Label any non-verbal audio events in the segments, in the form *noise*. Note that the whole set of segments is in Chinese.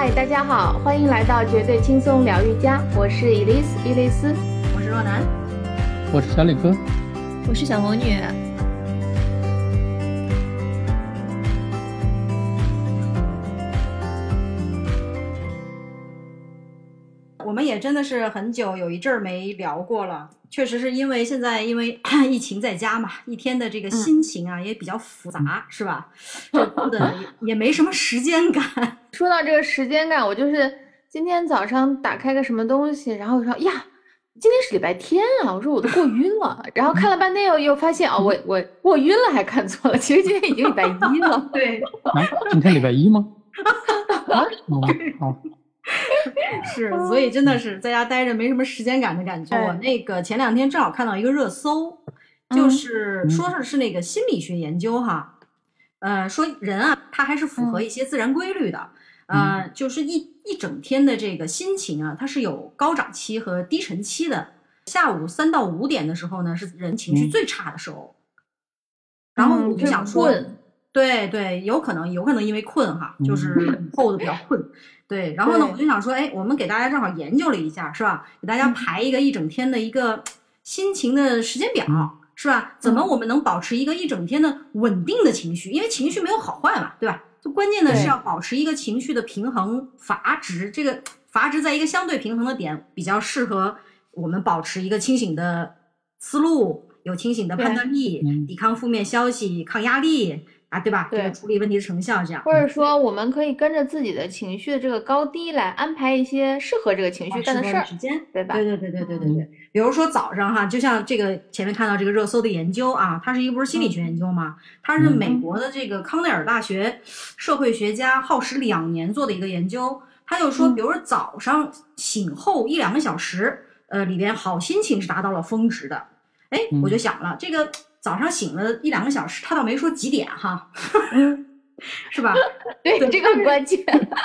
嗨，大家好，欢迎来到绝对轻松疗愈家，我是伊丽丝伊丽丝，我是若楠，我是小李哥，我是小魔女。也真的是很久有一阵儿没聊过了，确实是因为现在因为 *coughs* 疫情在家嘛，一天的这个心情啊也比较复杂，是吧？过的 *laughs* 也没什么时间感。*laughs* 说到这个时间感，我就是今天早上打开个什么东西，然后说呀，今天是礼拜天啊，我说我都过 *laughs* 晕了，然后看了半天又又发现啊，我我过晕了还看错了，其实今天已经礼拜一了。对，啊，今天礼拜一吗？啊，好。*laughs* 是，所以真的是在家待着没什么时间感的感觉。我那个前两天正好看到一个热搜，就是说是是那个心理学研究哈，呃，说人啊，他还是符合一些自然规律的，呃，就是一一整天的这个心情啊，它是有高涨期和低沉期的。下午三到五点的时候呢，是人情绪最差的时候。然后我就想说，对对，有可能有可能因为困哈，就是后的比较困。对，然后呢，我就想说，哎，我们给大家正好研究了一下，是吧？给大家排一个一整天的一个心情的时间表，是吧？怎么我们能保持一个一整天的稳定的情绪？因为情绪没有好坏嘛，对吧？就关键的是要保持一个情绪的平衡阀值，这个阀值在一个相对平衡的点，比较适合我们保持一个清醒的思路，有清醒的判断力，抵抗负面消息，抗压力。啊，对吧？对，处理问题的成效这样，或者说我们可以跟着自己的情绪的这个高低来安排一些适合这个情绪干的事儿，时间，对吧？对对对对对对对。比如说早上哈，就像这个前面看到这个热搜的研究啊，它是一个不是心理学研究吗？它是美国的这个康奈尔大学社会学家耗时两年做的一个研究，他就说，比如说早上醒后一两个小时，呃，里边好心情是达到了峰值的。哎，我就想了这个。早上醒了一两个小时，他倒没说几点哈，*laughs* 是吧？对，这个很关键。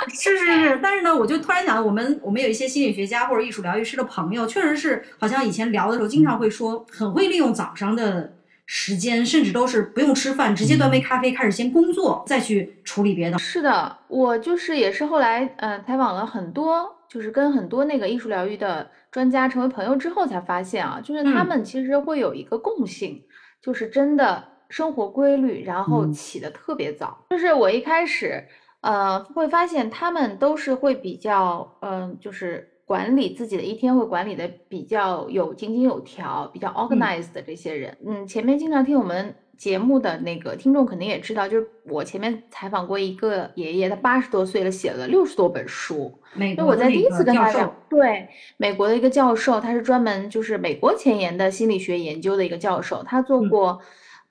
是是是，但是呢，我就突然想，我们我们有一些心理学家或者艺术疗愈师的朋友，确实是好像以前聊的时候，经常会说，很会利用早上的时间，甚至都是不用吃饭，直接端杯咖啡开始先工作，再去处理别的。是的，我就是也是后来呃采访了很多，就是跟很多那个艺术疗愈的专家成为朋友之后，才发现啊，就是他们其实会有一个共性。就是真的生活规律，然后起的特别早。就是我一开始，呃，会发现他们都是会比较，嗯，就是管理自己的一天会管理的比较有井井有条，比较 organized 的这些人。嗯，前面经常听我们节目的那个听众肯定也知道，就是我前面采访过一个爷爷，他八十多岁了，写了六十多本书。美国我在第一次跟他讲，对美国的一个教授，他是专门就是美国前沿的心理学研究的一个教授，他做过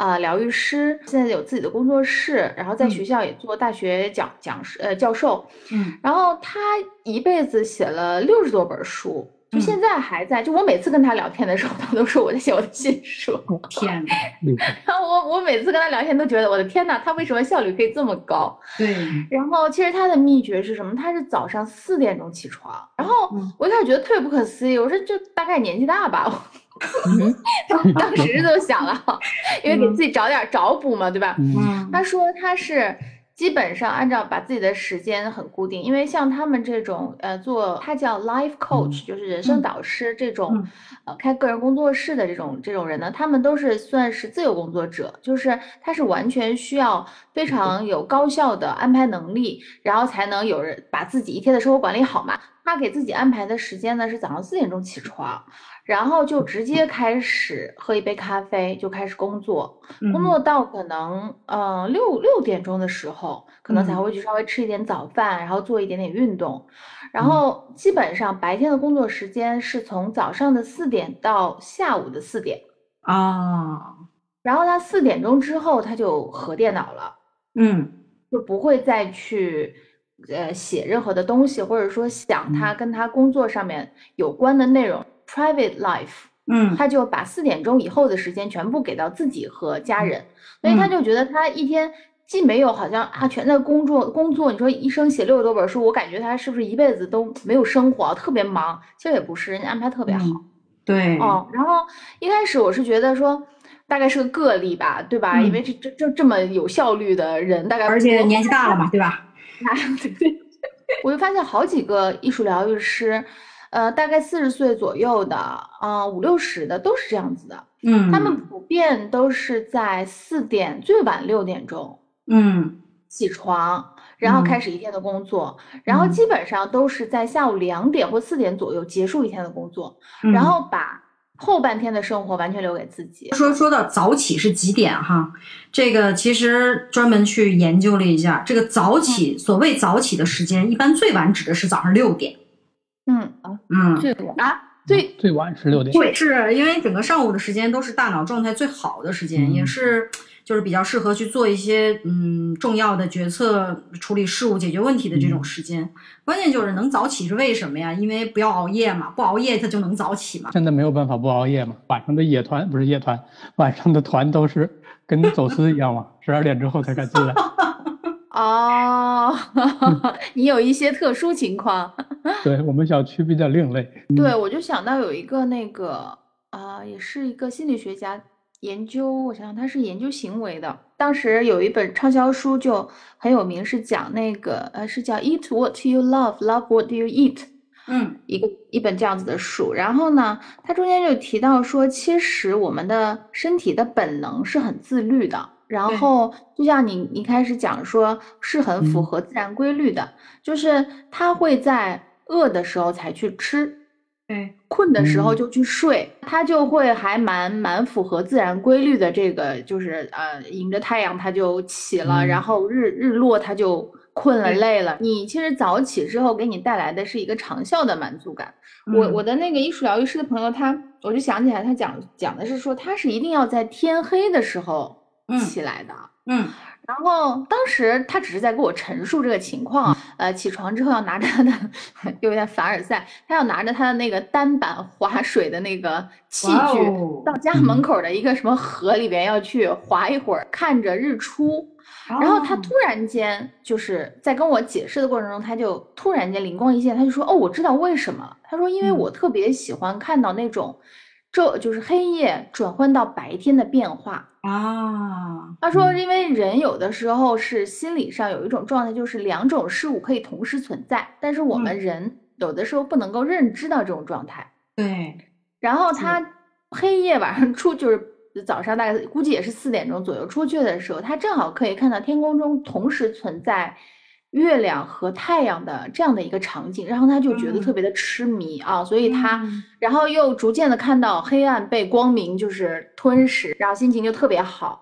啊疗愈师，现在有自己的工作室，然后在学校也做大学讲讲师呃教授，嗯，然后他一辈子写了六十多本书。就现在还在，就我每次跟他聊天的时候，*laughs* 他都说我在写我的新书。天哪！然后我我每次跟他聊天都觉得我的天哪，他为什么效率可以这么高？对。然后其实他的秘诀是什么？他是早上四点钟起床。然后我一开始觉得特别不可思议，我说就大概年纪大吧。*laughs* 当时就想了，因为给自己找点找补嘛，对吧？嗯。他说他是。基本上按照把自己的时间很固定，因为像他们这种呃做他叫 life coach，就是人生导师这种，呃开个人工作室的这种这种人呢，他们都是算是自由工作者，就是他是完全需要非常有高效的安排能力，然后才能有人把自己一天的生活管理好嘛。他给自己安排的时间呢是早上四点钟起床。然后就直接开始喝一杯咖啡，就开始工作，工作到可能呃六六点钟的时候，可能才会去稍微吃一点早饭，然后做一点点运动，然后基本上白天的工作时间是从早上的四点到下午的四点。啊，然后他四点钟之后他就合电脑了，嗯，就不会再去呃写任何的东西，或者说想他跟他工作上面有关的内容。Private life，嗯，他就把四点钟以后的时间全部给到自己和家人，所以他就觉得他一天既没有好像啊全在工作工作，你说一生写六十多本书，我感觉他是不是一辈子都没有生活，特别忙？其实也不是，人家安排特别好。对，哦，然后一开始我是觉得说大概是个个例吧，对吧？因为这这这这么有效率的人，大概而且年纪大了嘛，对吧？*laughs* 对对。我就发现好几个艺术疗愈师，呃，大概四十岁左右的，啊，五六十的都是这样子的。嗯，他们普遍都是在四点最晚六点钟，嗯，起床，然后开始一天的工作，然后基本上都是在下午两点或四点左右结束一天的工作，然后把后半天的生活完全留给自己。说说到早起是几点哈？这个其实专门去研究了一下，这个早起，所谓早起的时间，一般最晚指的是早上六点。嗯啊，嗯，最晚啊，最最晚是六点。对，是因为整个上午的时间都是大脑状态最好的时间，也是就是比较适合去做一些嗯重要的决策、处理事务、解决问题的这种时间。关键就是能早起是为什么呀？因为不要熬夜嘛，不熬夜他就能早起嘛。现在没有办法不熬夜嘛，晚上的夜团不是夜团，晚上的团都是跟走私一样嘛，十二点之后才敢进来。哦，*laughs* 你有一些特殊情况。*laughs* 对我们小区比较另类。对，我就想到有一个那个啊，也是一个心理学家研究，我想想，他是研究行为的。当时有一本畅销书就很有名，是讲那个呃，是叫《Eat What You Love, Love What You Eat》。嗯，一个一本这样子的书。然后呢，它中间就提到说，其实我们的身体的本能是很自律的。然后就像你一开始讲说，是很符合自然规律的，就是它会在饿的时候才去吃，对，困的时候就去睡，它就会还蛮蛮符合自然规律的。这个就是呃，迎着太阳它就起了，然后日日落它就困了累了。你其实早起之后给你带来的是一个长效的满足感。我我的那个艺术疗愈师的朋友，他我就想起来，他讲讲的是说，他是一定要在天黑的时候。起来的，嗯，然后当时他只是在给我陈述这个情况，呃，起床之后要拿着他的，*laughs* 有点凡尔赛，他要拿着他的那个单板划水的那个器具，到家门口的一个什么河里边要去划一会儿，看着日出，然后他突然间就是在跟我解释的过程中，他就突然间灵光一现，他就说，哦，我知道为什么，他说，因为我特别喜欢看到那种。这就是黑夜转换到白天的变化啊。他说，因为人有的时候是心理上有一种状态，就是两种事物可以同时存在，但是我们人有的时候不能够认知到这种状态。对。然后他黑夜晚上出，就是早上大概估计也是四点钟左右出去的时候，他正好可以看到天空中同时存在。月亮和太阳的这样的一个场景，然后他就觉得特别的痴迷啊，所以他，然后又逐渐的看到黑暗被光明就是吞噬，然后心情就特别好。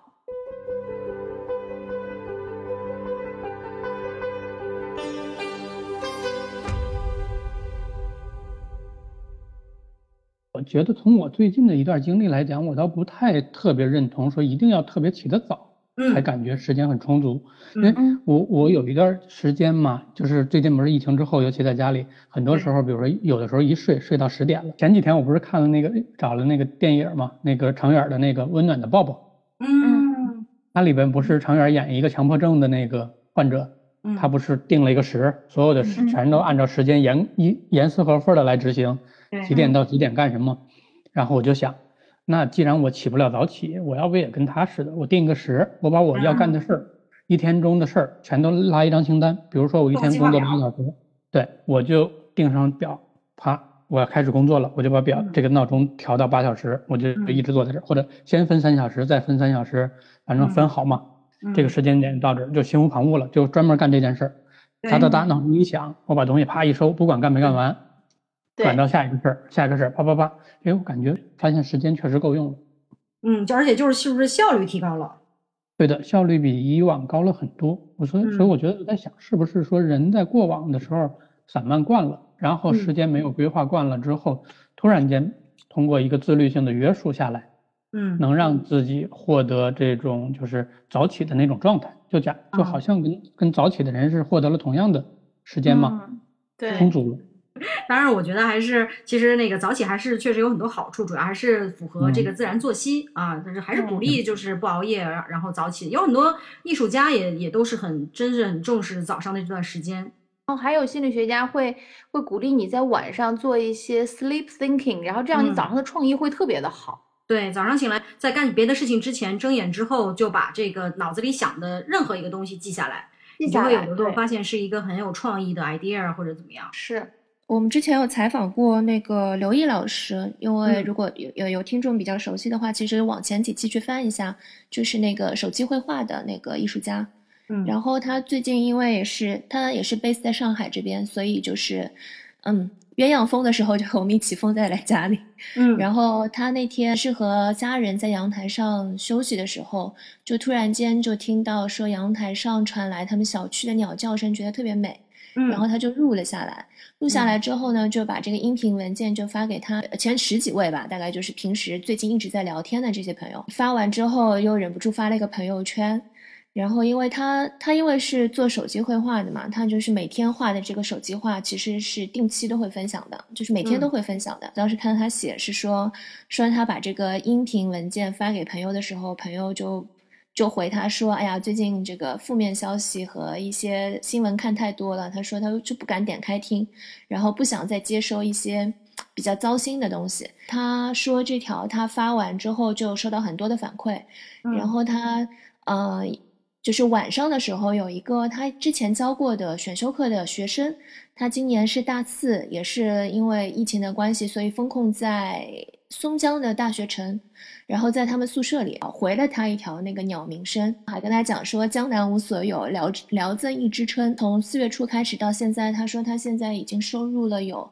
我觉得从我最近的一段经历来讲，我倒不太特别认同说一定要特别起得早。才感觉时间很充足，因为我我有一段时间嘛，就是最近不是疫情之后，尤其在家里，很多时候，比如说有的时候一睡睡到十点了。前几天我不是看了那个找了那个电影嘛，那个常远的那个温暖的抱抱，嗯，它里边不是常远演一个强迫症的那个患者，他不是定了一个时，所有的全都按照时间严一严丝合缝的来执行，几点到几点干什么，然后我就想。那既然我起不了早起，我要不也跟他似的，我定个时，我把我要干的事儿，一天中的事儿全都拉一张清单。比如说我一天工作八小时，对我就定上表，啪，我要开始工作了，我就把表这个闹钟调到八小时，我就一直坐在这儿，或者先分三小时，再分三小时，反正分好嘛。这个时间点到这儿就心无旁骛了，就专门干这件事儿。哒哒哒，闹钟一响，我把东西啪一收，不管干没干完。转到下一个事儿，下一个事儿，啪啪啪，哎，我感觉发现时间确实够用了。嗯，就而且就是是不是效率提高了？对的，效率比以往高了很多。我所以所以我觉得我在想，是不是说人在过往的时候散漫惯了，然后时间没有规划惯了之后，突然间通过一个自律性的约束下来，嗯，能让自己获得这种就是早起的那种状态，就假就好像跟跟早起的人是获得了同样的时间嘛，对，充足了。当然，我觉得还是其实那个早起还是确实有很多好处，主要还是符合这个自然作息啊。但是还是鼓励就是不熬夜，然后早起。有很多艺术家也也都是很真是很重视早上的这段时间。哦，还有心理学家会会鼓励你在晚上做一些 sleep thinking，然后这样你早上的创意会特别的好。对，早上醒来在干别的事情之前，睁眼之后就把这个脑子里想的任何一个东西记下来。你就会有的时候发现是一个很有创意的 idea 或者怎么样。是我们之前有采访过那个刘毅老师，因为如果有有有听众比较熟悉的话，其实往前几期去翻一下，就是那个手机绘画的那个艺术家。嗯，然后他最近因为也是他也是 base 在上海这边，所以就是嗯。鸳鸯封的时候就和 *laughs* 我们一起封在了家里，嗯，*laughs* 然后他那天是和家人在阳台上休息的时候，就突然间就听到说阳台上传来他们小区的鸟叫声，觉得特别美，嗯，然后他就录了下来，录下来之后呢，就把这个音频文件就发给他前十几位吧，大概就是平时最近一直在聊天的这些朋友，发完之后又忍不住发了一个朋友圈。然后，因为他他因为是做手机绘画的嘛，他就是每天画的这个手机画，其实是定期都会分享的，就是每天都会分享的。当时看到他写是说，说他把这个音频文件发给朋友的时候，朋友就就回他说，哎呀，最近这个负面消息和一些新闻看太多了，他说他就不敢点开听，然后不想再接收一些比较糟心的东西。他说这条他发完之后就收到很多的反馈，然后他呃。就是晚上的时候，有一个他之前教过的选修课的学生，他今年是大四，也是因为疫情的关系，所以封控在松江的大学城，然后在他们宿舍里回了他一条那个鸟鸣声，还跟他讲说江南无所有，聊聊赠一枝春。从四月初开始到现在，他说他现在已经收入了有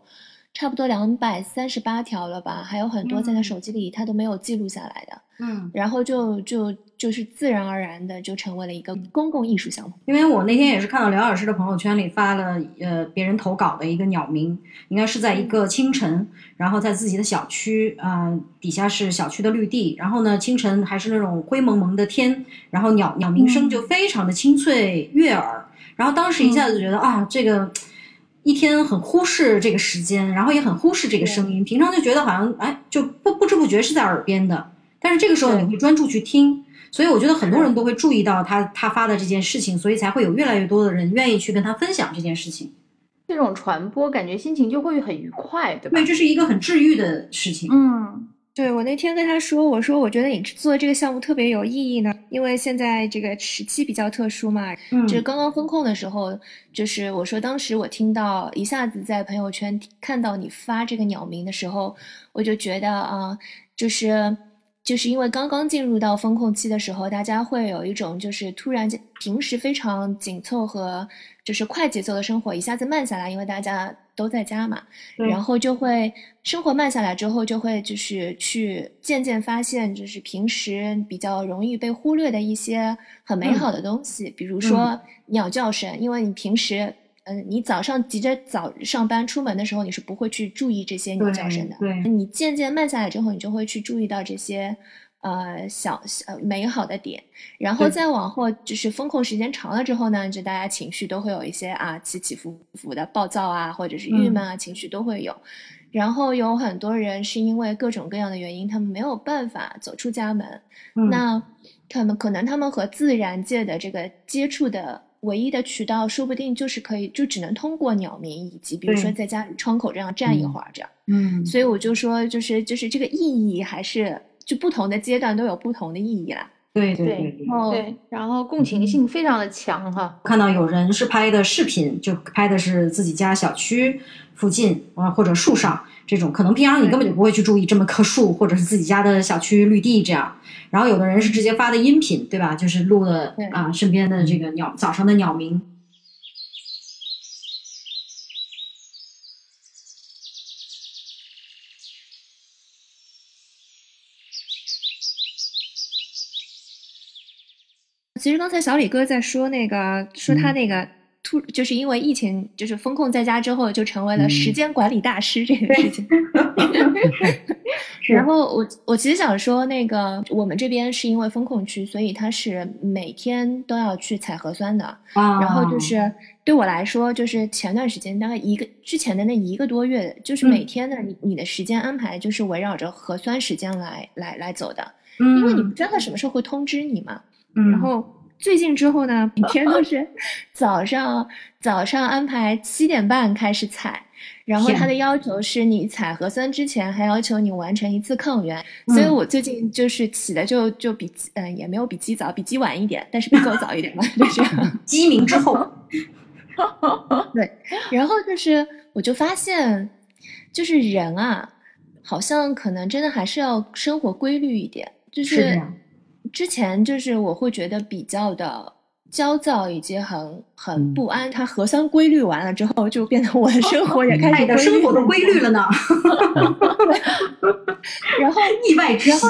差不多两百三十八条了吧，还有很多在他手机里他都没有记录下来的。嗯，然后就就。就是自然而然的就成为了一个公共艺术项目。因为我那天也是看到刘老师的朋友圈里发了，呃，别人投稿的一个鸟鸣，应该是在一个清晨，然后在自己的小区，啊，底下是小区的绿地，然后呢，清晨还是那种灰蒙蒙的天，然后鸟鸟鸣声就非常的清脆悦耳，然后当时一下子觉得啊，这个一天很忽视这个时间，然后也很忽视这个声音，平常就觉得好像哎，就不不知不觉是在耳边的，但是这个时候你会专注去听。所以我觉得很多人都会注意到他他发的这件事情，所以才会有越来越多的人愿意去跟他分享这件事情。这种传播感觉心情就会很愉快，对吧？对，这是一个很治愈的事情。嗯，对我那天跟他说，我说我觉得你做这个项目特别有意义呢，因为现在这个时期比较特殊嘛，就是刚刚风控的时候，就是我说当时我听到一下子在朋友圈看到你发这个鸟鸣的时候，我就觉得啊，就是。就是因为刚刚进入到风控期的时候，大家会有一种就是突然间平时非常紧凑和就是快节奏的生活一下子慢下来，因为大家都在家嘛，然后就会生活慢下来之后，就会就是去渐渐发现，就是平时比较容易被忽略的一些很美好的东西，比如说鸟叫声，因为你平时。嗯，你早上急着早上班出门的时候，你是不会去注意这些鸟叫声的。对，你渐渐慢下来之后，你就会去注意到这些，呃，小小美好的点。然后再往后，就是风控时间长了之后呢，就大家情绪都会有一些啊起起伏伏的暴躁啊，或者是郁闷啊，情绪都会有。然后有很多人是因为各种各样的原因，他们没有办法走出家门。那他们可能他们和自然界的这个接触的。唯一的渠道，说不定就是可以，就只能通过鸟鸣，以及比如说在家里窗口这样站一会儿这样。嗯，所以我就说，就是就是这个意义还是就不同的阶段都有不同的意义啦。对对对，对，然后共情性非常的强哈。看到有人是拍的视频，就拍的是自己家小区附近啊，或者树上这种，可能平常你根本就不会去注意这么棵树，或者是自己家的小区绿地这样。然后有的人是直接发的音频，对吧？就是录的啊，身边的这个鸟早上的鸟鸣。其实刚才小李哥在说那个，说他那个。突就是因为疫情，就是封控在家之后，就成为了时间管理大师这个事情。*laughs* 然后我我其实想说，那个我们这边是因为风控区，所以他是每天都要去采核酸的。啊。然后就是对我来说，就是前段时间大概一个之前的那一个多月，就是每天的你你的时间安排就是围绕着核酸时间来来来走的。嗯。因为你不知道他什么时候会通知你嘛。嗯。然后。最近之后呢，每天都是 *laughs* 早上早上安排七点半开始采，然后他的要求是你采核酸之前还要求你完成一次抗原，所以我最近就是起的就就比嗯也没有比鸡早，比鸡晚一点，但是比狗早一点吧，就这样。*laughs* 鸡鸣之后，*laughs* 对，然后就是我就发现，就是人啊，好像可能真的还是要生活规律一点，就是之前就是我会觉得比较的。焦躁以及很很不安，他核酸规律完了之后，就变得我的生活也开始生活的规律了呢。*laughs* 然后 *laughs* 意外之喜，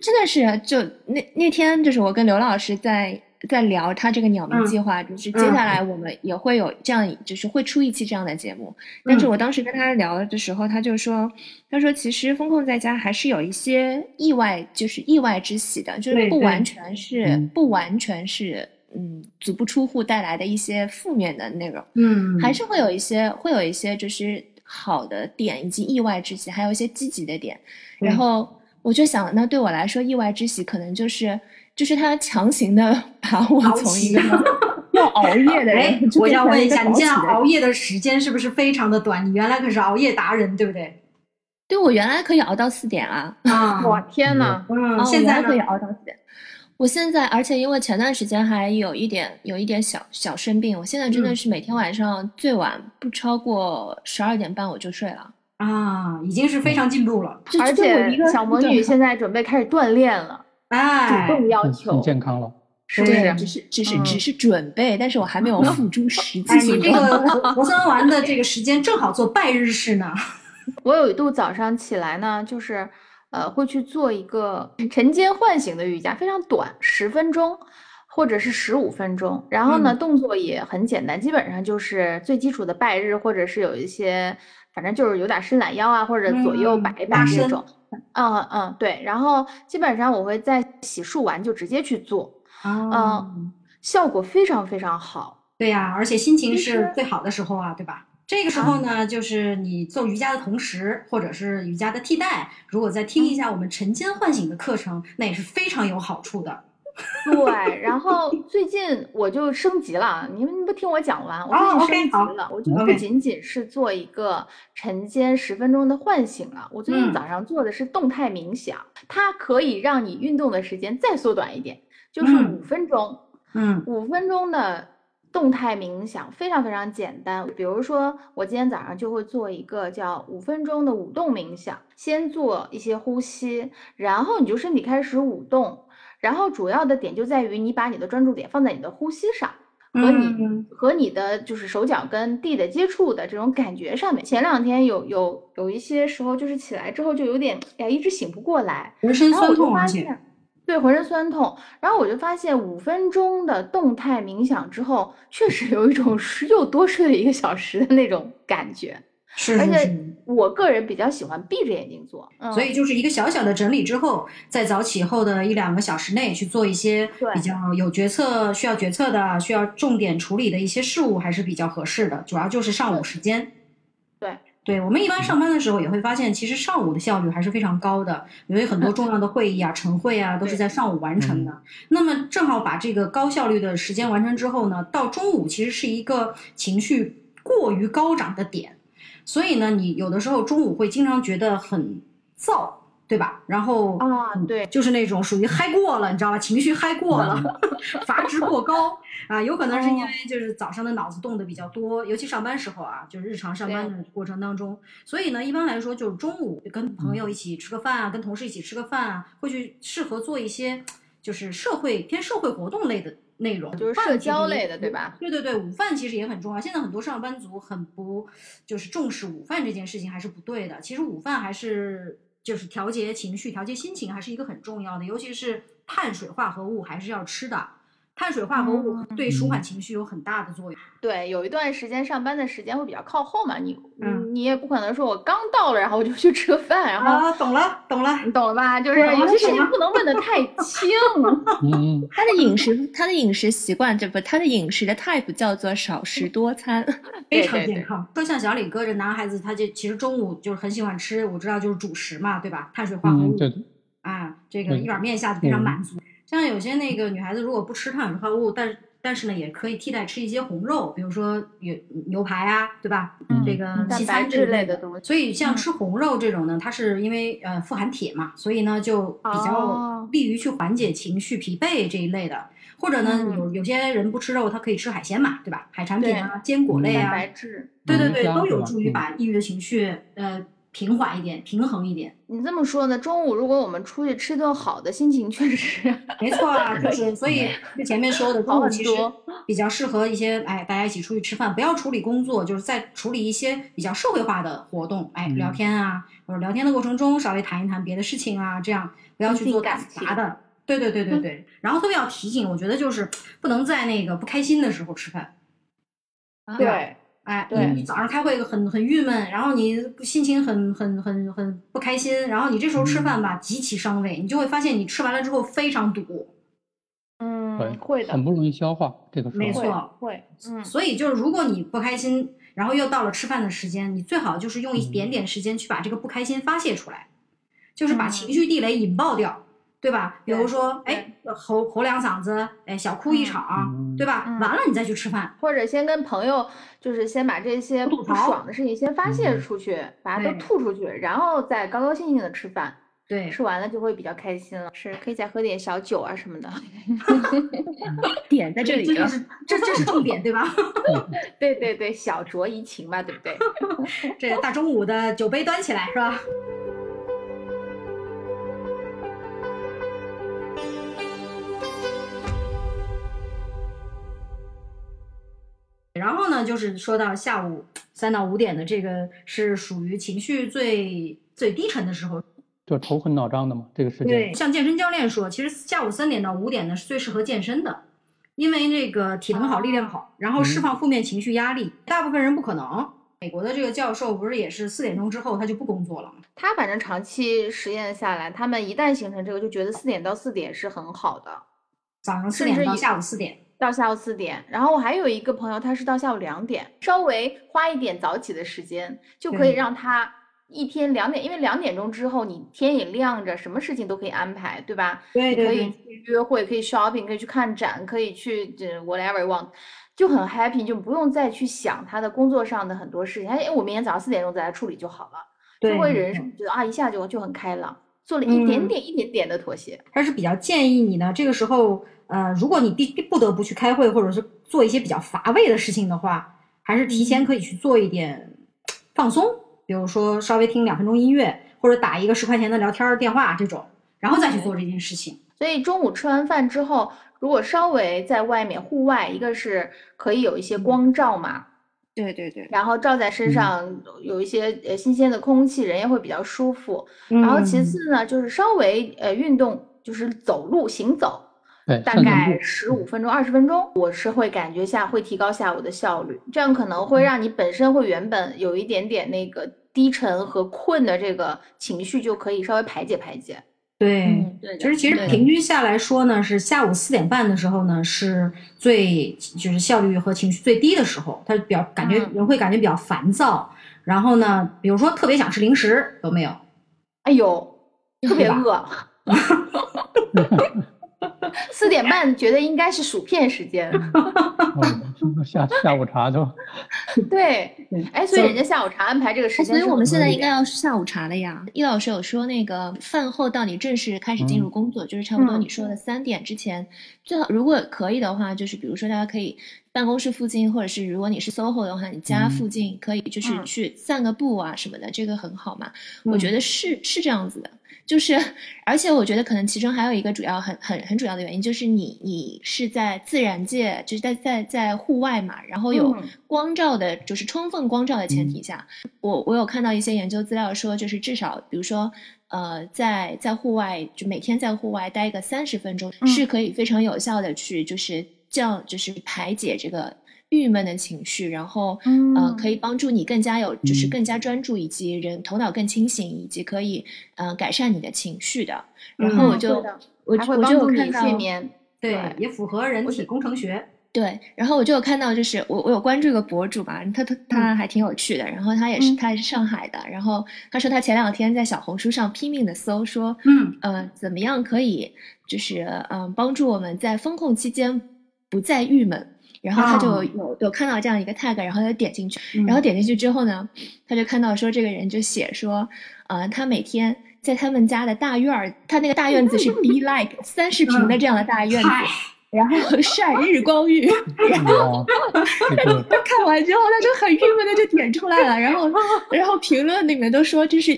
真的是就那那天，就是我跟刘老师在。在聊他这个鸟鸣计划，就是接下来我们也会有这样，就是会出一期这样的节目。但是我当时跟他聊的时候，他就说，他说其实风控在家还是有一些意外，就是意外之喜的，就是不完全是不完全是嗯足不出户带来的一些负面的内容，嗯，还是会有一些会有一些就是好的点以及意外之喜，还有一些积极的点。然后我就想，那对我来说，意外之喜可能就是。就是他强行的把我从一个 *laughs* 要熬夜的人，我要问一下，你现在熬夜的时间是不是非常的短？你原来可是熬夜达人，对不对？对，我原来可以熬到四点啊！*laughs* 啊，我天呐，嗯，现在可以熬到四点。我现在，而且因为前段时间还有一点有一点小小生病，我现在真的是每天晚上最晚不超过十二点半我就睡了啊，已经是非常进步了。而且小魔女现在准备开始锻炼了。哎，主动要求健康了，是不是？只是只是只是准备，但是我还没有付诸实际。你这个核酸完的这个时间正好做拜日式呢。*laughs* 我有一度早上起来呢，就是呃会去做一个晨间唤醒的瑜伽，非常短，十分钟或者是十五分钟。然后呢，动作也很简单，基本上就是最基础的拜日，或者是有一些，反正就是有点伸懒腰啊，或者左右摆一摆这种。嗯嗯嗯对，然后基本上我会在洗漱完就直接去做，嗯，效果非常非常好。对呀，而且心情是最好的时候啊，对吧？这个时候呢，就是你做瑜伽的同时，或者是瑜伽的替代，如果再听一下我们晨间唤醒的课程，那也是非常有好处的。*laughs* 对，然后最近我就升级了，你们不听我讲完，我最近升级了，我就不仅仅是做一个晨间十分钟的唤醒了，我最近早上做的是动态冥想，它可以让你运动的时间再缩短一点，就是五分钟，嗯，五分钟的动态冥想非常非常简单，比如说我今天早上就会做一个叫五分钟的舞动冥想，先做一些呼吸，然后你就身体开始舞动。然后主要的点就在于你把你的专注点放在你的呼吸上，和你和你的就是手脚跟地的接触的这种感觉上面。前两天有有有一些时候就是起来之后就有点哎一直醒不过来，浑身酸痛对浑身酸痛。然后我就发现五分钟的动态冥想之后，确实有一种又多睡了一个小时的那种感觉。是，而且我个人比较喜欢闭着眼睛做，所以就是一个小小的整理之后，在早起后的一两个小时内去做一些比较有决策需要决策的、需要重点处理的一些事务，还是比较合适的。主要就是上午时间。对，对我们一般上班的时候也会发现，其实上午的效率还是非常高的，因为很多重要的会议啊、*laughs* 晨会啊都是在上午完成的。那么正好把这个高效率的时间完成之后呢，到中午其实是一个情绪过于高涨的点。所以呢，你有的时候中午会经常觉得很燥，对吧？然后啊，对，就是那种属于嗨过了，你知道吧？情绪嗨过了，*laughs* 阀值过高 *laughs* 啊，有可能是因为就是早上的脑子动的比较多，尤其上班时候啊，就是日常上班的过程当中。所以呢，一般来说就是中午跟朋友一起吃个饭啊，跟同事一起吃个饭啊，会去适合做一些就是社会偏社会活动类的。内容就是社交类的，对吧？对对对，午饭其实也很重要。现在很多上班族很不就是重视午饭这件事情，还是不对的。其实午饭还是就是调节情绪、调节心情，还是一个很重要的，尤其是碳水化合物还是要吃的。碳水化合物对舒缓情绪有很大的作用。对，有一段时间上班的时间会比较靠后嘛，你你也不可能说我刚到了，然后我就去吃个饭，然后啊，懂了懂了，你懂了吧？就是有些事情不能问的太 *laughs* 清。嗯，*laughs* 他的饮食，他的饮食习惯，这不，他的饮食的 type 叫做少食多餐，*laughs* 非常健康。说像小李哥这男孩子，他就其实中午就是很喜欢吃，我知道就是主食嘛，对吧？碳水化合物，啊，这个一碗面下去非常满足。像有些那个女孩子，如果不吃碳水化合物，但是但是呢，也可以替代吃一些红肉，比如说有牛排啊，对吧？这个西餐之类的东西。所以像吃红肉这种呢，它是因为呃富含铁嘛，所以呢就比较利于去缓解情绪疲惫这一类的。或者呢，有有些人不吃肉，他可以吃海鲜嘛，对吧？海产品啊，坚果类啊，蛋白质，对对对，都有助于把抑郁的情绪呃平缓一点，平衡一点。你这么说呢？中午如果我们出去吃顿好的，心情确实 *laughs* 没错啊，就是所以就前面说的，中午其实比较适合一些哎，大家一起出去吃饭，不要处理工作，就是在处理一些比较社会化的活动，哎，聊天啊，或者聊天的过程中稍微谈一谈别的事情啊，这样不要去做复杂的。对对对对对，然后特别要提醒，我觉得就是不能在那个不开心的时候吃饭。对，哎，对你早上开会很很郁闷，然后你心情很很很很不开心，然后你这时候吃饭吧，极其伤胃，你就会发现你吃完了之后非常堵。嗯，会的，很不容易消化。这个没错，会。嗯，所以就是如果你不开心，然后又到了吃饭的时间，你最好就是用一点点时间去把这个不开心发泄出来，就是把情绪地雷引爆掉。对吧？比如说，哎，吼吼两嗓子，哎，小哭一场，对吧？完了你再去吃饭，或者先跟朋友，就是先把这些不爽的事情先发泄出去，把它都吐出去，然后再高高兴兴的吃饭。对，吃完了就会比较开心了。是，可以再喝点小酒啊什么的。*laughs* *laughs* 点在这里，这就是这这是重点，对吧？*laughs* 对对对，小酌怡情嘛，对不对？这大中午的酒杯端起来，是吧？然后呢，就是说到下午三到五点的这个是属于情绪最最低沉的时候，就头昏脑胀的嘛。这个时间，对，像健身教练说，其实下午三点到五点呢是最适合健身的，因为这个体能好，力量好，然后释放负面情绪压力。大部分人不可能。美国的这个教授不是也是四点钟之后他就不工作了吗？他反正长期实验下来，他们一旦形成这个，就觉得四点到四点是很好的，早上四点到下午四点。到下午四点，然后我还有一个朋友，他是到下午两点，稍微花一点早起的时间，就可以让他一天两点，因为两点钟之后你天也亮着，什么事情都可以安排，对吧？对对对。可以去约会，可以 shopping，可以去看展，可以去这 whatever want，就很 happy，就不用再去想他的工作上的很多事情。哎，我明天早上四点钟再来处理就好了，就会人生觉得啊一下就就很开朗，做了一点点一点点的妥协。他是比较建议你呢，这个时候。呃，如果你必不得不去开会，或者是做一些比较乏味的事情的话，还是提前可以去做一点放松，比如说稍微听两分钟音乐，或者打一个十块钱的聊天电话这种，然后再去做这件事情。所以中午吃完饭之后，如果稍微在外面户外，一个是可以有一些光照嘛，对对对，然后照在身上有一些呃新鲜的空气，人也会比较舒服。然后其次呢，就是稍微呃运动，就是走路行走。大概十五分钟、二十分钟，我是会感觉下会提高下午的效率，这样可能会让你本身会原本有一点点那个低沉和困的这个情绪就可以稍微排解排解。对，对，其实其实平均下来说呢，是下午四点半的时候呢，是最就是效率和情绪最低的时候，他比较感觉人会感觉比较烦躁，然后呢，比如说特别想吃零食，有没有？哎呦，特别饿。*laughs* *laughs* *laughs* 四点半觉得应该是薯片时间，*laughs* 下下午茶都 *laughs* 对，哎，所以人家下午茶安排这个时间，所以我们现在应该要是下午茶了呀。易老师有说那个饭后到你正式开始进入工作，就是差不多你说的三点之前，最好如果可以的话，就是比如说大家可以办公室附近，或者是如果你是 SOHO 的话，你家附近可以就是去散个步啊什么的，这个很好嘛。我觉得是是这样子的。就是，而且我觉得可能其中还有一个主要很很很主要的原因，就是你你是在自然界，就是在在在户外嘛，然后有光照的，就是充分光照的前提下，我我有看到一些研究资料说，就是至少比如说，呃，在在户外就每天在户外待个三十分钟，是可以非常有效的去就是降就是排解这个。郁闷的情绪，然后呃，可以帮助你更加有，就是更加专注，以及人头脑更清醒，以及可以呃改善你的情绪的。然后我就我我就有看到，对，也符合人体工程学。对，然后我就有看到，就是我我有关注一个博主吧，他他他还挺有趣的。然后他也是他也是上海的，然后他说他前两天在小红书上拼命的搜，说嗯呃怎么样可以就是嗯帮助我们在风控期间。不再郁闷。然后他就有有看到这样一个 tag，然后他点进去，然后点进去之后呢，他就看到说这个人就写说，呃，他每天在他们家的大院儿，他那个大院子是 be like *laughs* 三十平的这样的大院子，然后晒日光浴，*laughs* 然后他看完之后他就很郁闷的就点出来了，然后 *laughs* 然后评论里面都说这是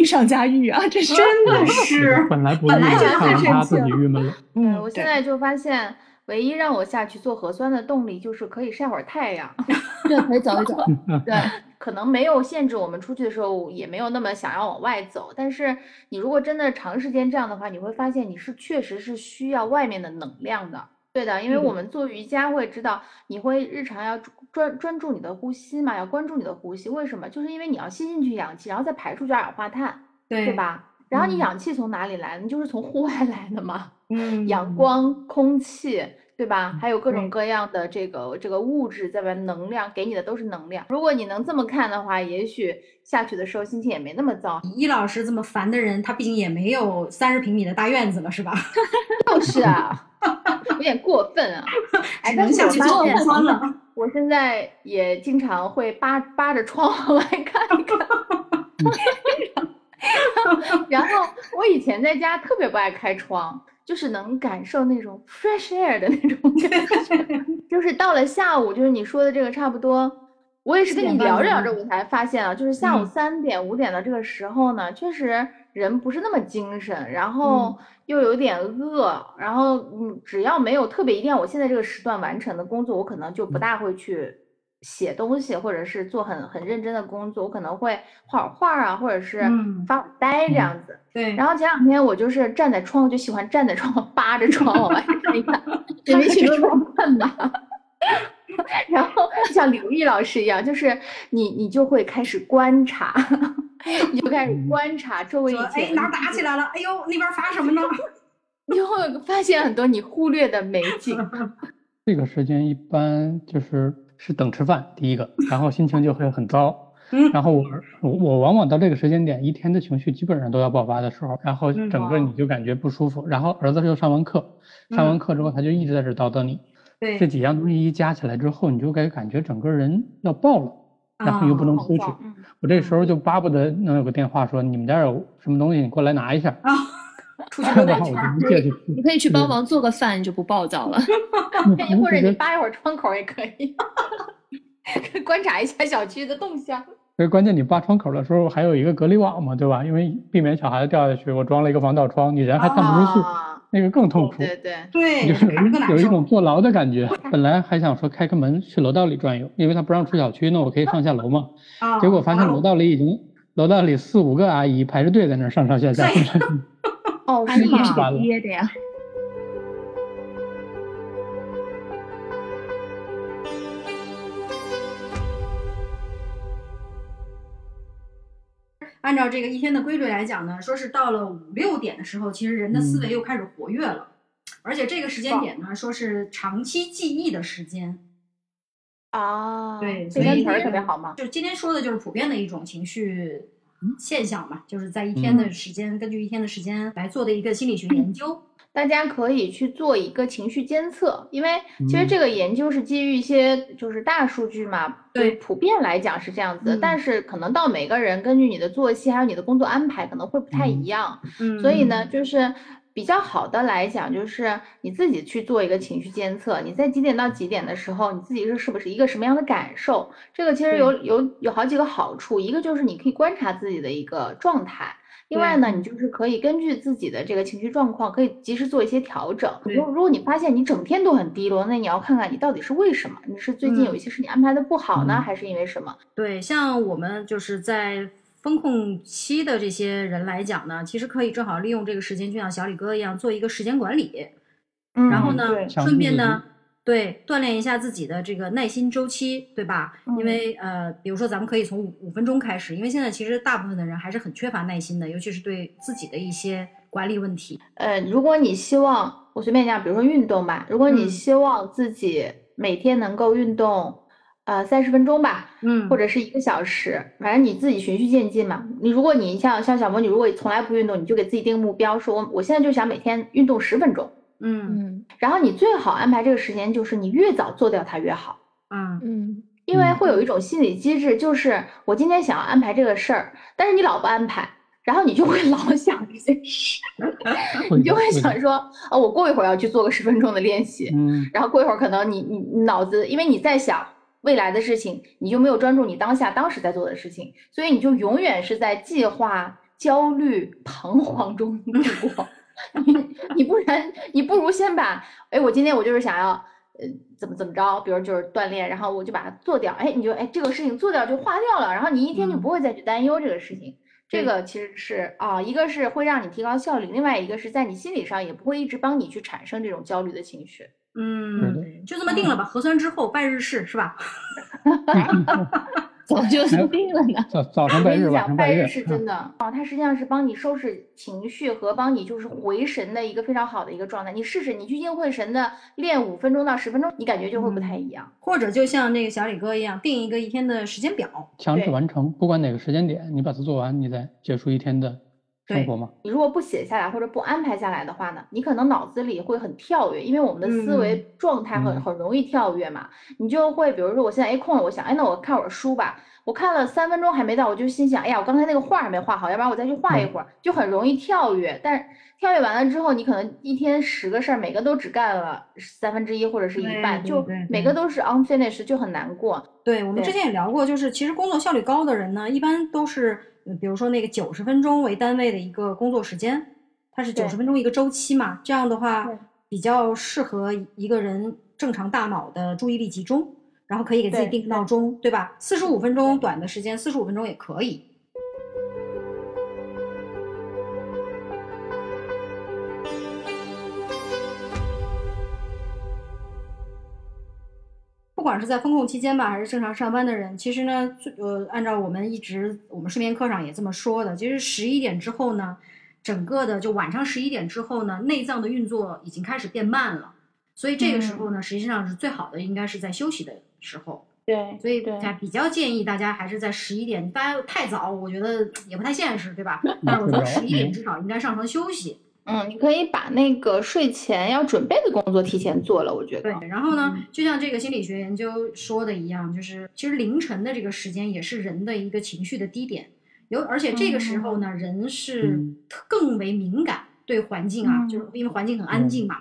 欲上加欲啊，这真的是本来不本来就看完他自己郁闷了，嗯，我现在就发现。唯一让我下去做核酸的动力就是可以晒会儿太阳，*laughs* 对，可以走一走。*laughs* *laughs* 对，可能没有限制我们出去的时候，也没有那么想要往外走。但是你如果真的长时间这样的话，你会发现你是确实是需要外面的能量的。对的，因为我们做瑜伽会知道，你会日常要专专注你的呼吸嘛，要关注你的呼吸。为什么？就是因为你要吸进去氧气，然后再排出去二氧化碳，对吧？然后你氧气从哪里来？你就是从户外来的嘛。嗯，阳光、空气。对吧？还有各种各样的这个这个物质在外，能量给你的都是能量。如果你能这么看的话，也许下去的时候心情也没那么糟。易老师这么烦的人，他毕竟也没有三十平米的大院子了，是吧？*laughs* 就是啊，有点过分啊！*laughs* 哎，能下去做核酸了。我现在也经常会扒扒着窗来看一看。*laughs* 然后我以前在家特别不爱开窗。就是能感受那种 fresh air 的那种感觉，*laughs* 就是到了下午，就是你说的这个差不多。我也是跟你聊着聊着，我才发现啊，就是下午三点五点的这个时候呢，确实人不是那么精神，然后又有点饿，然后嗯，只要没有特别一定要我现在这个时段完成的工作，我可能就不大会去。写东西或者是做很很认真的工作，我可能会画会画啊，或者是发呆这样子。对。然后前两天我就是站在窗，就喜欢站在窗户扒着窗往外看一看，*laughs* 因为去装困嘛。*laughs* 然后像刘毅老师一样，就是你你就会开始观察，你就开始观察周围一切。哎，哪打起来了？哎呦，那边发什么呢？*laughs* 你会发现很多你忽略的美景。这个时间一般就是。是等吃饭，第一个，然后心情就会很糟，*laughs* 然后我我我往往到这个时间点，一天的情绪基本上都要爆发的时候，然后整个你就感觉不舒服，然后儿子又上完课，上完课之后他就一直在这叨叨你，对，这几样东西一加起来之后，你就该感觉整个人要爆了，然后又不能出去，我这时候就巴不得能有个电话说你们家有什么东西，你过来拿一下。出去溜达圈，*laughs* 你可以去帮忙做个饭，就不暴躁了。*laughs* 或者你扒一会儿窗口也可以，*laughs* 观察一下小区的动向。所以关键你扒窗口的时候还有一个隔离网嘛，对吧？因为避免小孩子掉下去，我装了一个防盗窗，你人还探不出去，那个更痛苦。对对对，就是有一种坐牢的感觉。本来还想说开个门去楼道里转悠，因为他不让出小区，那我可以上下楼嘛。结果发现楼道里已经楼道里四五个阿姨排着队在那上上下下。哦，是吗是憋的呀。按照这个一天的规律来讲呢，说是到了五六点的时候，其实人的思维又开始活跃了，而且这个时间点呢，说是长期记忆的时间。啊，对，所以特别好嘛。就今天说的就是普遍的一种情绪。现象嘛，就是在一天的时间，根据一天的时间来做的一个心理学研究。大家可以去做一个情绪监测，因为其实这个研究是基于一些就是大数据嘛。对，普遍来讲是这样子，但是可能到每个人根据你的作息还有你的工作安排可能会不太一样。嗯，所以呢，就是。比较好的来讲，就是你自己去做一个情绪监测，你在几点到几点的时候，你自己是是不是一个什么样的感受？这个其实有有有好几个好处，一个就是你可以观察自己的一个状态，另外呢，你就是可以根据自己的这个情绪状况，可以及时做一些调整。如如果你发现你整天都很低落，那你要看看你到底是为什么？你是最近有一些事情安排的不好呢，还是因为什么？对，像我们就是在。风控期的这些人来讲呢，其实可以正好利用这个时间，就像小李哥一样做一个时间管理，然后呢，顺便呢，对锻炼一下自己的这个耐心周期，对吧？因为呃，比如说咱们可以从五五分钟开始，因为现在其实大部分的人还是很缺乏耐心的，尤其是对自己的一些管理问题。呃，如果你希望我随便讲，比如说运动吧，如果你希望自己每天能够运动。呃，三十分钟吧，嗯，或者是一个小时，反正你自己循序渐进嘛。你如果你像像小魔女，如果从来不运动，你就给自己定目标，说我我现在就想每天运动十分钟，嗯。嗯。然后你最好安排这个时间，就是你越早做掉它越好。嗯。嗯。因为会有一种心理机制，就是我今天想要安排这个事儿，但是你老不安排，然后你就会老想这些事，你就会想说，哦，我过一会儿要去做个十分钟的练习，嗯。然后过一会儿可能你你你脑子，因为你在想未来的事情，你就没有专注你当下当时在做的事情，所以你就永远是在计划、焦虑、彷徨中度过。你你不然你不如先把，哎，我今天我就是想要，呃，怎么怎么着，比如就是锻炼，然后我就把它做掉，哎，你就哎这个事情做掉就化掉了，然后你一天就嗯不会再去担忧这个事情。这个其实是啊，一个是会让你提高效率，另外一个是在你心理上也不会一直帮你去产生这种焦虑的情绪。嗯，就这么定了吧。核酸之后拜日式是吧？*laughs* 早就哎定了呢。*laughs* 早早上拜日，我跟你讲，晚上拜日是真的哦，它实际上是帮你收拾情绪和帮你就是回神的一个非常好的一个状态。你试试，你聚精会神的练五分钟到十分钟，你感觉就会不太一样。或者就像那个小李哥一样，定一个一天的时间表。强制完成，不管哪个时间点，你把它做完，你再结束一天的生活嘛。你如果不写下来或者不安排下来的话呢，你可能脑子里会很跳跃，因为我们的思维状态很嗯很容易跳跃嘛。你就会比如说我现在哎空了，我想哎那我看会儿书吧。我看了三分钟还没到，我就心想，哎呀，我刚才那个画还没画好，要不然我再去画一会儿，就很容易跳跃。但是跳跃完了之后，你可能一天十个事儿，每个都只干了三分之一或者是一半，就每个都是 unfinished，就很难过。对，我们之前也聊过，就是其实工作效率高的人呢，一般都是，呃比如说那个九十分钟为单位的一个工作时间，它是九对十分钟一个周期嘛，这样的话比较适合一个人正常大脑的注意力集中，然后可以给自己对定闹钟，对吧？四十五分钟短的时间，四十五分钟也可以。管是在风控期间吧，还是正常上班的人，其实呢，呃，按照我们一直我们睡眠课上也这么说的，其实十一点之后呢，整个的就晚上十一点之后呢，内脏的运作已经开始变慢了，所以这个时候呢，实际上是最好的，应该是在休息的时候。对，所以对才比较建议大家还是在十一点，大家太早，我觉得也不太现实，对吧？但是我觉得十一点至少应该上床休息。嗯，你可以把那个睡前要准备的工作提前做了，我觉得。对，然后呢，就像这个心理学研究说的一样，就是其实凌晨的这个时间也是人的一个情绪的低点，有而且这个时候呢，人是更为敏感对环境啊，嗯就是因为环境很安静嘛。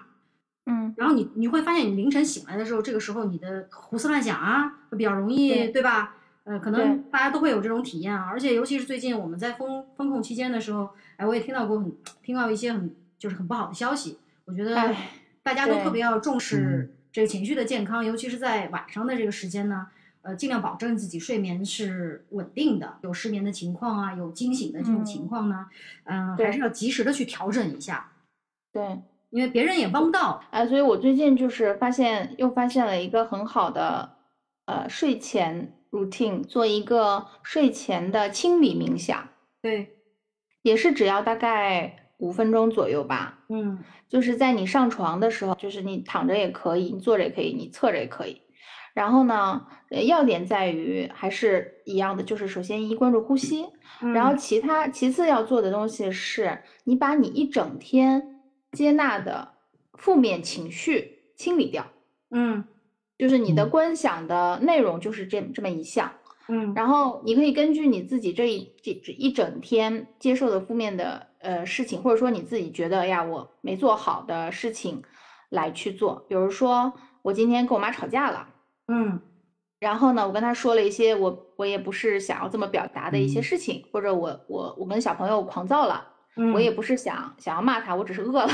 嗯然后你你会发现，你凌晨醒来的时候，这个时候你的胡思乱想啊，会比较容易，对对吧？呃，可能大家都会有这种体验啊。而且尤其是最近我们在风风控期间的时候，哎，我也听到过很听到一些很就是很不好的消息。我觉得大家都特别要重视嗯这个情绪的健康，尤其是在晚上的这个时间呢，呃，尽量保证自己睡眠是稳定的。有失眠的情况啊，有惊醒的这种情嗯况呢，嗯、对还是要及时的去调整一下，对。因为别人也帮不到。哎，所以我最近就是发现，又发现了一个很好的，呃，睡前 routine，做一个睡前的清理冥想，对，也是只要大概五分钟左右吧。嗯。就是在你上床的时候，就是你躺着也可以，你坐着也可以，你侧着也可以。然后呢，呃要点在于还是一样的，就是首先一关注呼吸，然后嗯。其他其次要做的东西是，你把你一整天接纳的负面情绪清理掉，嗯。就是你的嗯。观想的内容就是这这么一项，嗯，然后你可以根据你自己这一这这一整天接受的负面的呃事情，或者说你自己觉得哎呀我没做好的事情来去做，比如说我今天跟我妈吵架了。嗯。然后呢，我跟她说了一些我我也不是想要这么表达的一些嗯。事情，或者我我我跟小朋友狂躁了，嗯，我也不是想想要骂他，我只是饿了，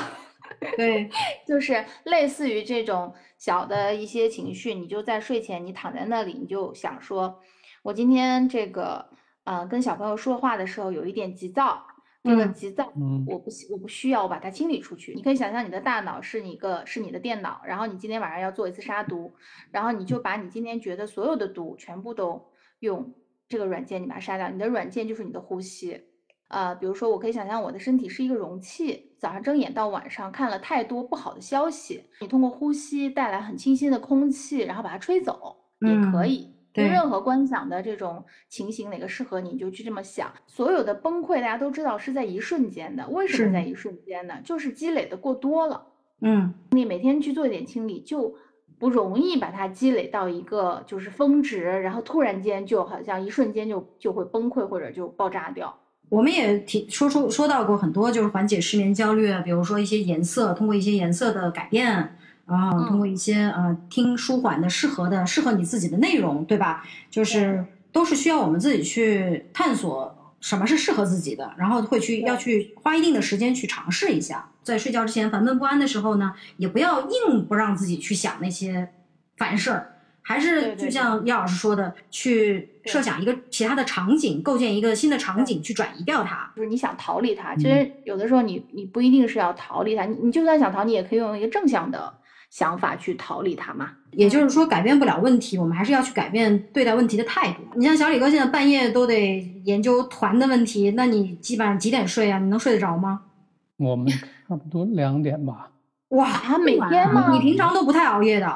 对，*laughs* 就是类似于这种小的一些情绪，你就在睡前你躺在那里，你就想说，我今天这个呃跟小朋友说话的时候有一点急躁，这个嗯急躁嗯我不喜我不需要，我把它清理出去。你可以想象你的大脑是你一个是你的电脑，然后你今天晚上要做一次杀毒，然后你就把你今天觉得所有的毒全部都用这个软件你把它杀掉。你的软件就是你的呼吸，呃，比如说我可以想象我的身体是一个容器，早上睁眼到晚上看了太多不好的消息，你通过呼吸带来很清新的空气，然后把它吹走也可嗯以。任何观想的这种情形，哪个适合你，你就去这么想。所有的崩溃，大家都知道是在一瞬间的。为什么是在一瞬间呢？就是积累的过多了。嗯，你每天去做一点清理，就不容易把它积累到一个就是峰值，然后突然间就好像一瞬间就就会崩溃或者就爆炸掉。我们也提说出说到过很多，就是缓解失眠焦虑啊，比如说一些颜色，通过一些颜色的改变，然后通过一些呃听舒缓的、适合的、适合你自己的内容，对吧？就是都是需要我们自己去探索什么是适合自己的，然后会去要去花一定的时间去尝试一下。在睡觉之前烦闷不安的时候呢，也不要硬不让自己去想那些烦事儿。还是就像叶老师说的，去设想一个其他的场景，构建一个新的场景，去转移掉它。就是你想逃离它，其实有的时候你你不一定是要逃离它，你你就算想逃，你也可以用一个正向的想法去逃离它嘛。也就是说，改变不了问题，我们还是要去改变对待问题的态度。你像小李哥现在半夜都得研究团的问题，那你基本上几点睡啊？你能睡得着吗？*laughs* 我们差不多两点吧。哇，每天吗？你平常都不太熬夜的。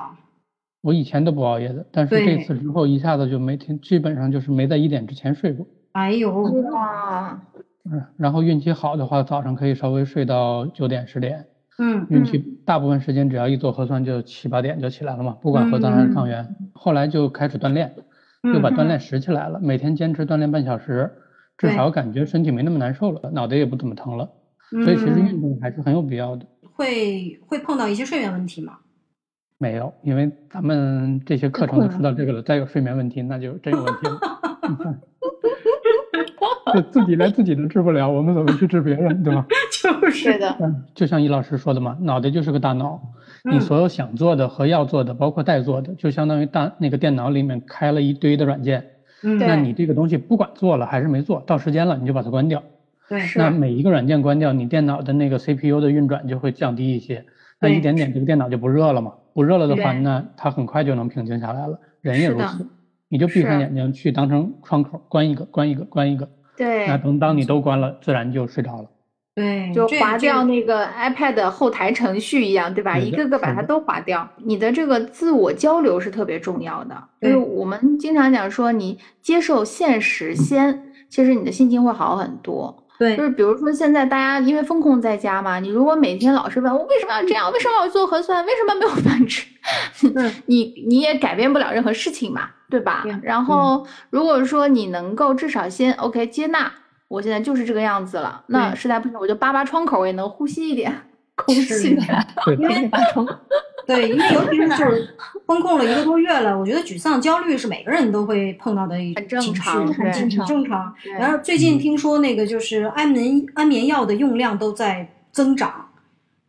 我以前都不熬夜的，但是这次之后一下子就没听，基本上就是没在一点之前睡过。哎呦哇！嗯，然后运气好的话，早上可以稍微睡到九点十点。嗯，孕期大部分时间只要一做核酸就七八点就起来了嘛，不管核酸还是抗原。后来就开始锻炼，又把锻炼拾起来了，每天坚持锻炼半小时，至少感觉身体没那么难受了，脑袋也不怎么疼了。所以其实运动还是很有必要的。会会碰到一些睡眠问题吗？没有，因为咱们这些课程都说到这个了，再有睡眠问题，那就真有问题了。*laughs* *laughs* 就自己连自己都治不了，我们怎么去治别人，对吧？就是的，就像易老师说的嘛，脑袋就是个大脑，你所有想做的和要做的，包括待做的，就相当于大那个电脑里面开了一堆的软件。嗯，那你这个东西不管做了还是没做到时间了，你就把它关掉。对，那每一个软件关掉，你电脑的那个 CPU 的运转就会降低一些，那一点点这个电脑就不热了嘛。不热了的话，那它很快就能平静下来了。人也如此，你就闭上眼睛去当成窗口，关一个，关一个，关一个。对。那等当你都关了，自然就睡着了。对，就划掉那个 iPad 后台程序一样，对吧？一个个把它都划掉。你的这个自我交流是特别重要的，就是我们经常讲说，你接受现实先，其实你的心情会好很多。对，就是比如说现在大家因为风控在家嘛，你如果每天老是问我为什么要这样，为什么要做核酸，为什么没有饭吃，*laughs* 你你也改变不了任何事情嘛，对吧？然后如果说你能够至少先 OK 接纳，我现在就是这个样子了，那实在不行我就扒扒窗口，也能呼吸一点空气。因为扒窗，*laughs* 对，因为尤其是 *laughs* 就是封控了一个多月了，我觉得沮丧、焦虑是每个人都会碰到的一很正常，很正常。正常。然后最近听说那个就是安眠安眠药的用量都在增长，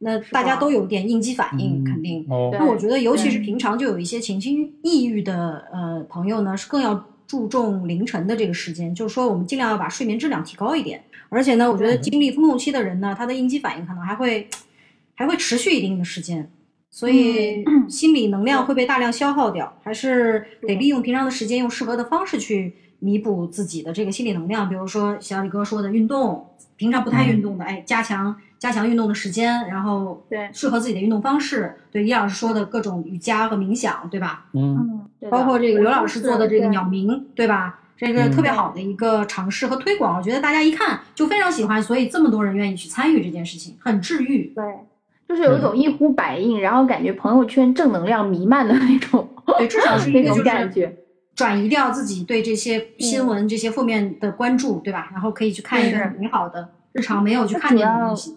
那大家都有点应激反应，肯定。那我觉得尤其是平常就有一些情绪抑郁的呃朋友呢，是更要注重凌晨的这个时间，就是说我们尽量要把睡眠质量提高一点。而且呢，我觉得经历风控期的人呢，他的应激反应可能还会 *tsk* 还会持续一定的时间。所以 *clears throat* 心理能量会被大量消耗掉，还是得利用平常的时间，用适合的方式去弥补自己的这个心理能量。比如说小李哥说的运动，平常不太运动的，哎，加强加强运动的时间，然后对适合自己的运动方式。对叶老师说的各种瑜伽和冥想，对吧？嗯，包括这个刘老师做的这个鸟鸣，对吧？这个特别好的一个尝试和推广，我觉得大家一看就非常喜欢，所以这么多人愿意去参与这件事情，很治愈。对。就是有一种一呼百应，然后感觉朋友圈正能量弥漫的那种，对，至少是那种感觉。转移掉自己对这些新闻、这些负面的关注，对吧？然后可以去看一个美好的日常没有去看见的东西。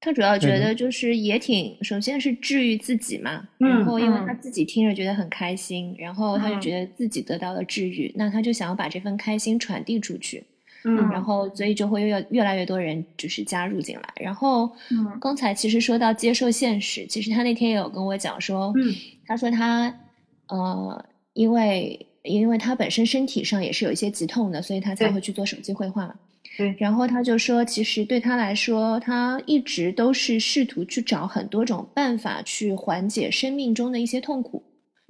他主要觉得就是也挺，首先是治愈自己嘛，然后因为他自己听着觉得很开心，然后他就觉得自己得到了治愈，那他就想要把这份开心传递出去。嗯，然后所以就会越越来越多人就是加入进来。然后，嗯，刚才其实说到接受现实，其实他那天也有跟我讲说，嗯，他说他，呃，因为因为他本身身体上也是有一些疾痛的，所以他才会去做手机绘画嘛。对。然后他就说，其实对他来说，他一直都是试图去找很多种办法去缓解生命中的一些痛苦。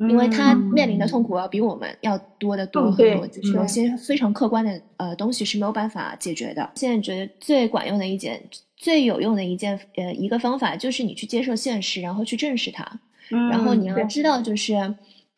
因为他面临的痛苦要比我们要多得多很多，就是有些非常客观的呃东西是没有办法解决的。现在觉得最管用的一件、最有用的一件呃一个方法，就是你去接受现实，然后去正视它。然后你要知道，就是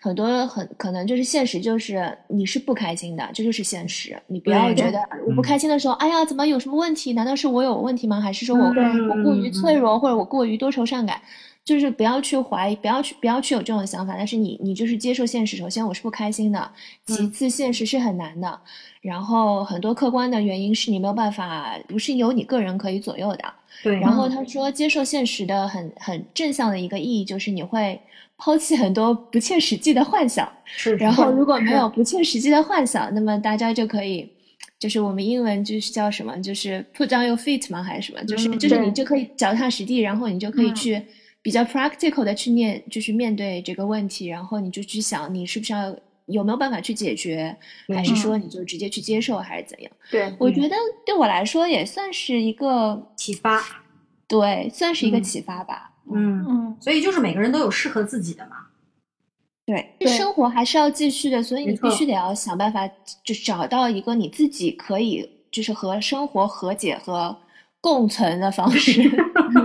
很多很可能就是现实，就是你是不开心的，这就是现实。你不要觉得我不开心的时候，哎呀，怎么有什么问题？难道是我有问题吗？还是说我我过于脆弱，或者我过于多愁善感？就是不要去怀疑，不要去不要去有这种想法。但是你你就是接受现实，首先我是不开心的，其次现实是很难的，然后很多客观的原因是你没有办法，不是由你个人可以左右的。对。然后他说，接受现实的很很正向的一个意义就是你会抛弃很多不切实际的幻想。是。然后如果没有不切实际的幻想，那么大家就可以。就是我们英文就是叫什么，就是 put down your feet 吗？还是什么？就是就是你就可以脚踏实地，然后你就可以去比较 practical 的去面，就是面对这个问题，然后你就去想你是不是要有没有办法去解决，还是说你就直接去接受，还是怎样？对，我觉得对我来说也算是一个启发，对，算是一个启发吧。嗯嗯，所以就是每个人都有适合自己的嘛。对，生活还是要继续的，所以你必须得要想办法，就找到一个你自己可以就是和生活和解和共存的方式。*laughs*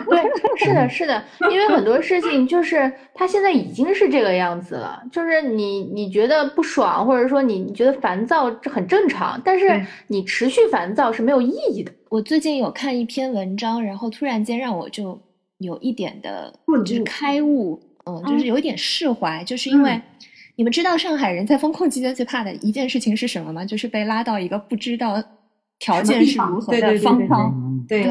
对，是的，是的，因为很多事情就是它现在已经是这个样子了，就是你你觉得不爽，或者说你你觉得烦躁，这很正常，但是你持续烦躁是没有意义的。我最近有看一篇文章，然后突然间让我就有一点的，就是开悟。嗯，就是有一点释怀，就是因为你们知道上海人在风控期间最怕的一件事情是什么吗？就是被拉到一个不知道条件是如何的方舱。对，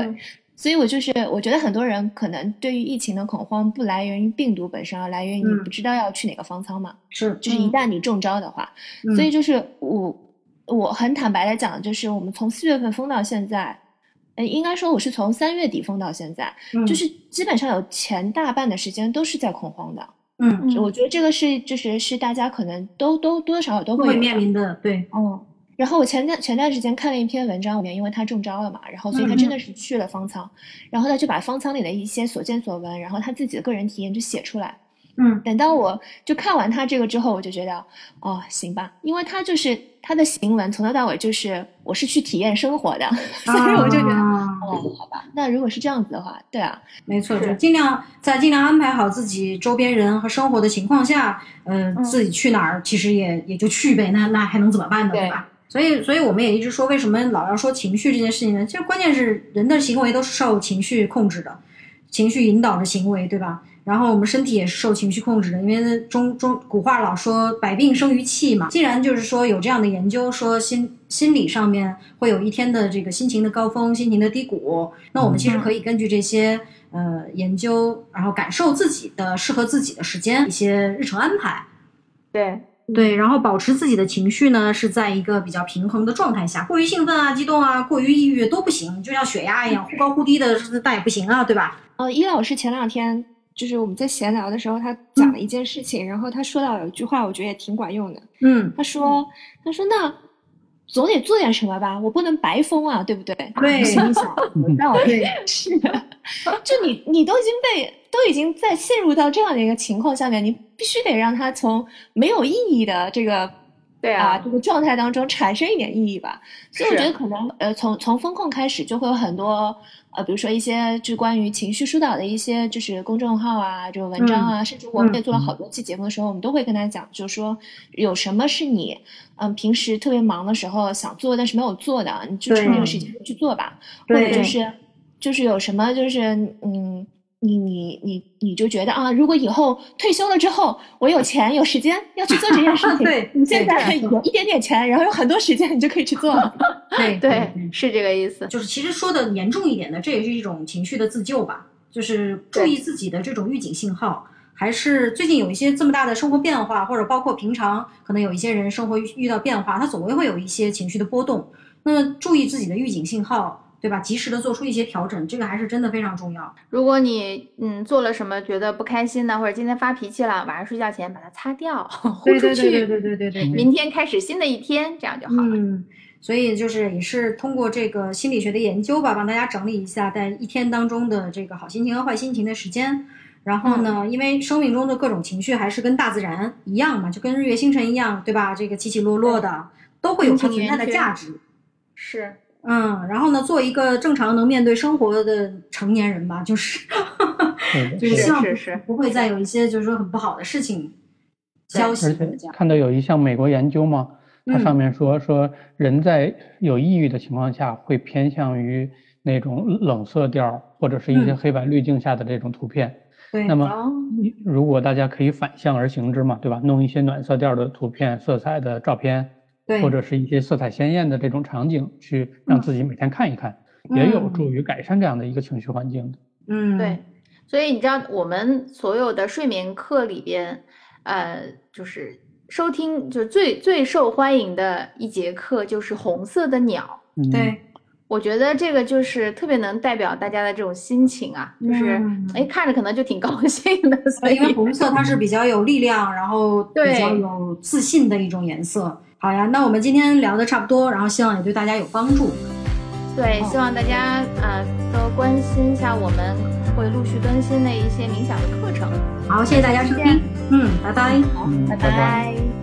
所以我就是我觉得很多人可能对于疫情的恐慌不来源于病毒本身，而来源于你不知道要去哪个方舱嘛。是，就是一旦你中招的话，所以就是我我很坦白的讲，就是我们从四月份封到现在。嗯，应该说我是从三月底封到现在，就是基本上有前大半的时间都是在恐慌的。嗯，我觉得这个是就是是大家可能都都多多少少都会面临的。对，嗯。然后我前段前段时间看了一篇文章，里面因为他中招了嘛，然后所以他真的是去了方舱，然后他就把方舱里的一些所见所闻，然后他自己的个人体验就写出来。嗯，等到我就看完他这个之后，我就觉得，哦，行吧，因为他就是他的行文从头到尾就是我是去体验生活的，所以我就觉得，哦，好吧，那如果是这样子的话，对啊，没错，就尽量在尽量安排好自己周边人和生活的情况下，嗯，自己去哪儿其实也也就去呗，那那还能怎么办呢，对吧？所以，所以我们也一直说，为什么老要说情绪这件事情呢？其实关键是人的行为都是受情绪控制的，情绪引导的行为，对吧？然后我们身体也是受情绪控制的，因为中中古话老说百病生于气嘛。既然就是说有这样的研究，说心心理上面会有一天的这个心情的高峰、心情的低谷，那我们其实可以根据这些呃研究，然后感受自己的适合自己的时间、一些日程安排。对对，然后保持自己的情绪呢是在一个比较平衡的状态下，过于兴奋啊、激动啊、过于抑郁都不行，就像血压一样忽高忽低的，那也不行啊，对吧？呃，伊老师前两天。就是我们在闲聊的时候，他讲了一件事情，然后他说到有一句话，我觉得也挺管用的。嗯，他说：“他说那总得做点什么吧，我不能白疯啊，对不对？”对，*laughs* 想想，对，是的。就你，你都已经被都已经在陷入到这样的一个情况下面，你必须得让他从没有意义的这个对啊这个状态当中产生一点意义吧。所以我觉得可能呃，从从风控开始就会有很多。呃，比如说一些就关于情绪疏导的一些就是公众号啊，这种文章啊，甚至我们也做了好多期节目的时候，我们都会跟他讲，就是说有什么是你嗯平时特别忙的时候想做但是没有做的，你就趁这个时间去做吧，或者就是就是有什么就是嗯。你你你你就觉得啊，如果以后退休了之后，我有钱有时间要去做这件事情，*laughs* 对你现在有一点点钱，然后有很多时间，你就可以去做了。*laughs* 对对，是这个意思。就是其实说的严重一点的，这也是一种情绪的自救吧，就是注意自己的这种预警信号。还是最近有一些这么大的生活变化，或者包括平常可能有一些人生活遇到变化，他总归会有一些情绪的波动。那么注意自己的预警信号。对吧？及时的做出一些调整，这个还是真的非常重要。如果你嗯做了什么觉得不开心的，或者今天发脾气了，晚上睡觉前把它擦掉，*laughs* 呼出去。对对对对对对。明天开始新的一天，这样就好了。嗯，所以就是也是通过这个心理学的研究吧，帮大家整理一下在一天当中的这个好心情和坏心情的时间。然后呢，因为生命中的各种情绪还是跟大自然一样嘛，就跟日月星辰一样，对吧？这个起起落落的都会有它存在的价值。是。嗯，然后呢，做一个正常能面对生活的成年人吧，就是，就是希望不会再有一些就是说很不好的事情消息。而且看到有一项美国研究嘛，它上面说说人在有抑郁的情况下会偏向于那种冷色调或者是一些黑白滤镜下的这种图片，对，那么如果大家可以反向而行之嘛，对吧？弄一些暖色调的图片、色彩的照片，对，或者是一些色彩鲜艳的这种场景，去让自己每天看一看，也有助于改善这样的一个情绪环境的。嗯，对。所以你知道，我们所有的睡眠课里边，呃，就是收听就最最受欢迎的一节课就是红色的鸟。对。我觉得这个就是特别能代表大家的这种心情啊，就是哎看着可能就挺高兴的。所以因为红色它是比较有力量，然后比较有自信的一种颜色。好呀，那我们今天聊的差不多，然后希望也对大家有帮助。对，希望大家呃多关心一下，我们会陆续更新的一些冥想的课程。好，谢谢大家收听，嗯，拜拜，好，拜拜。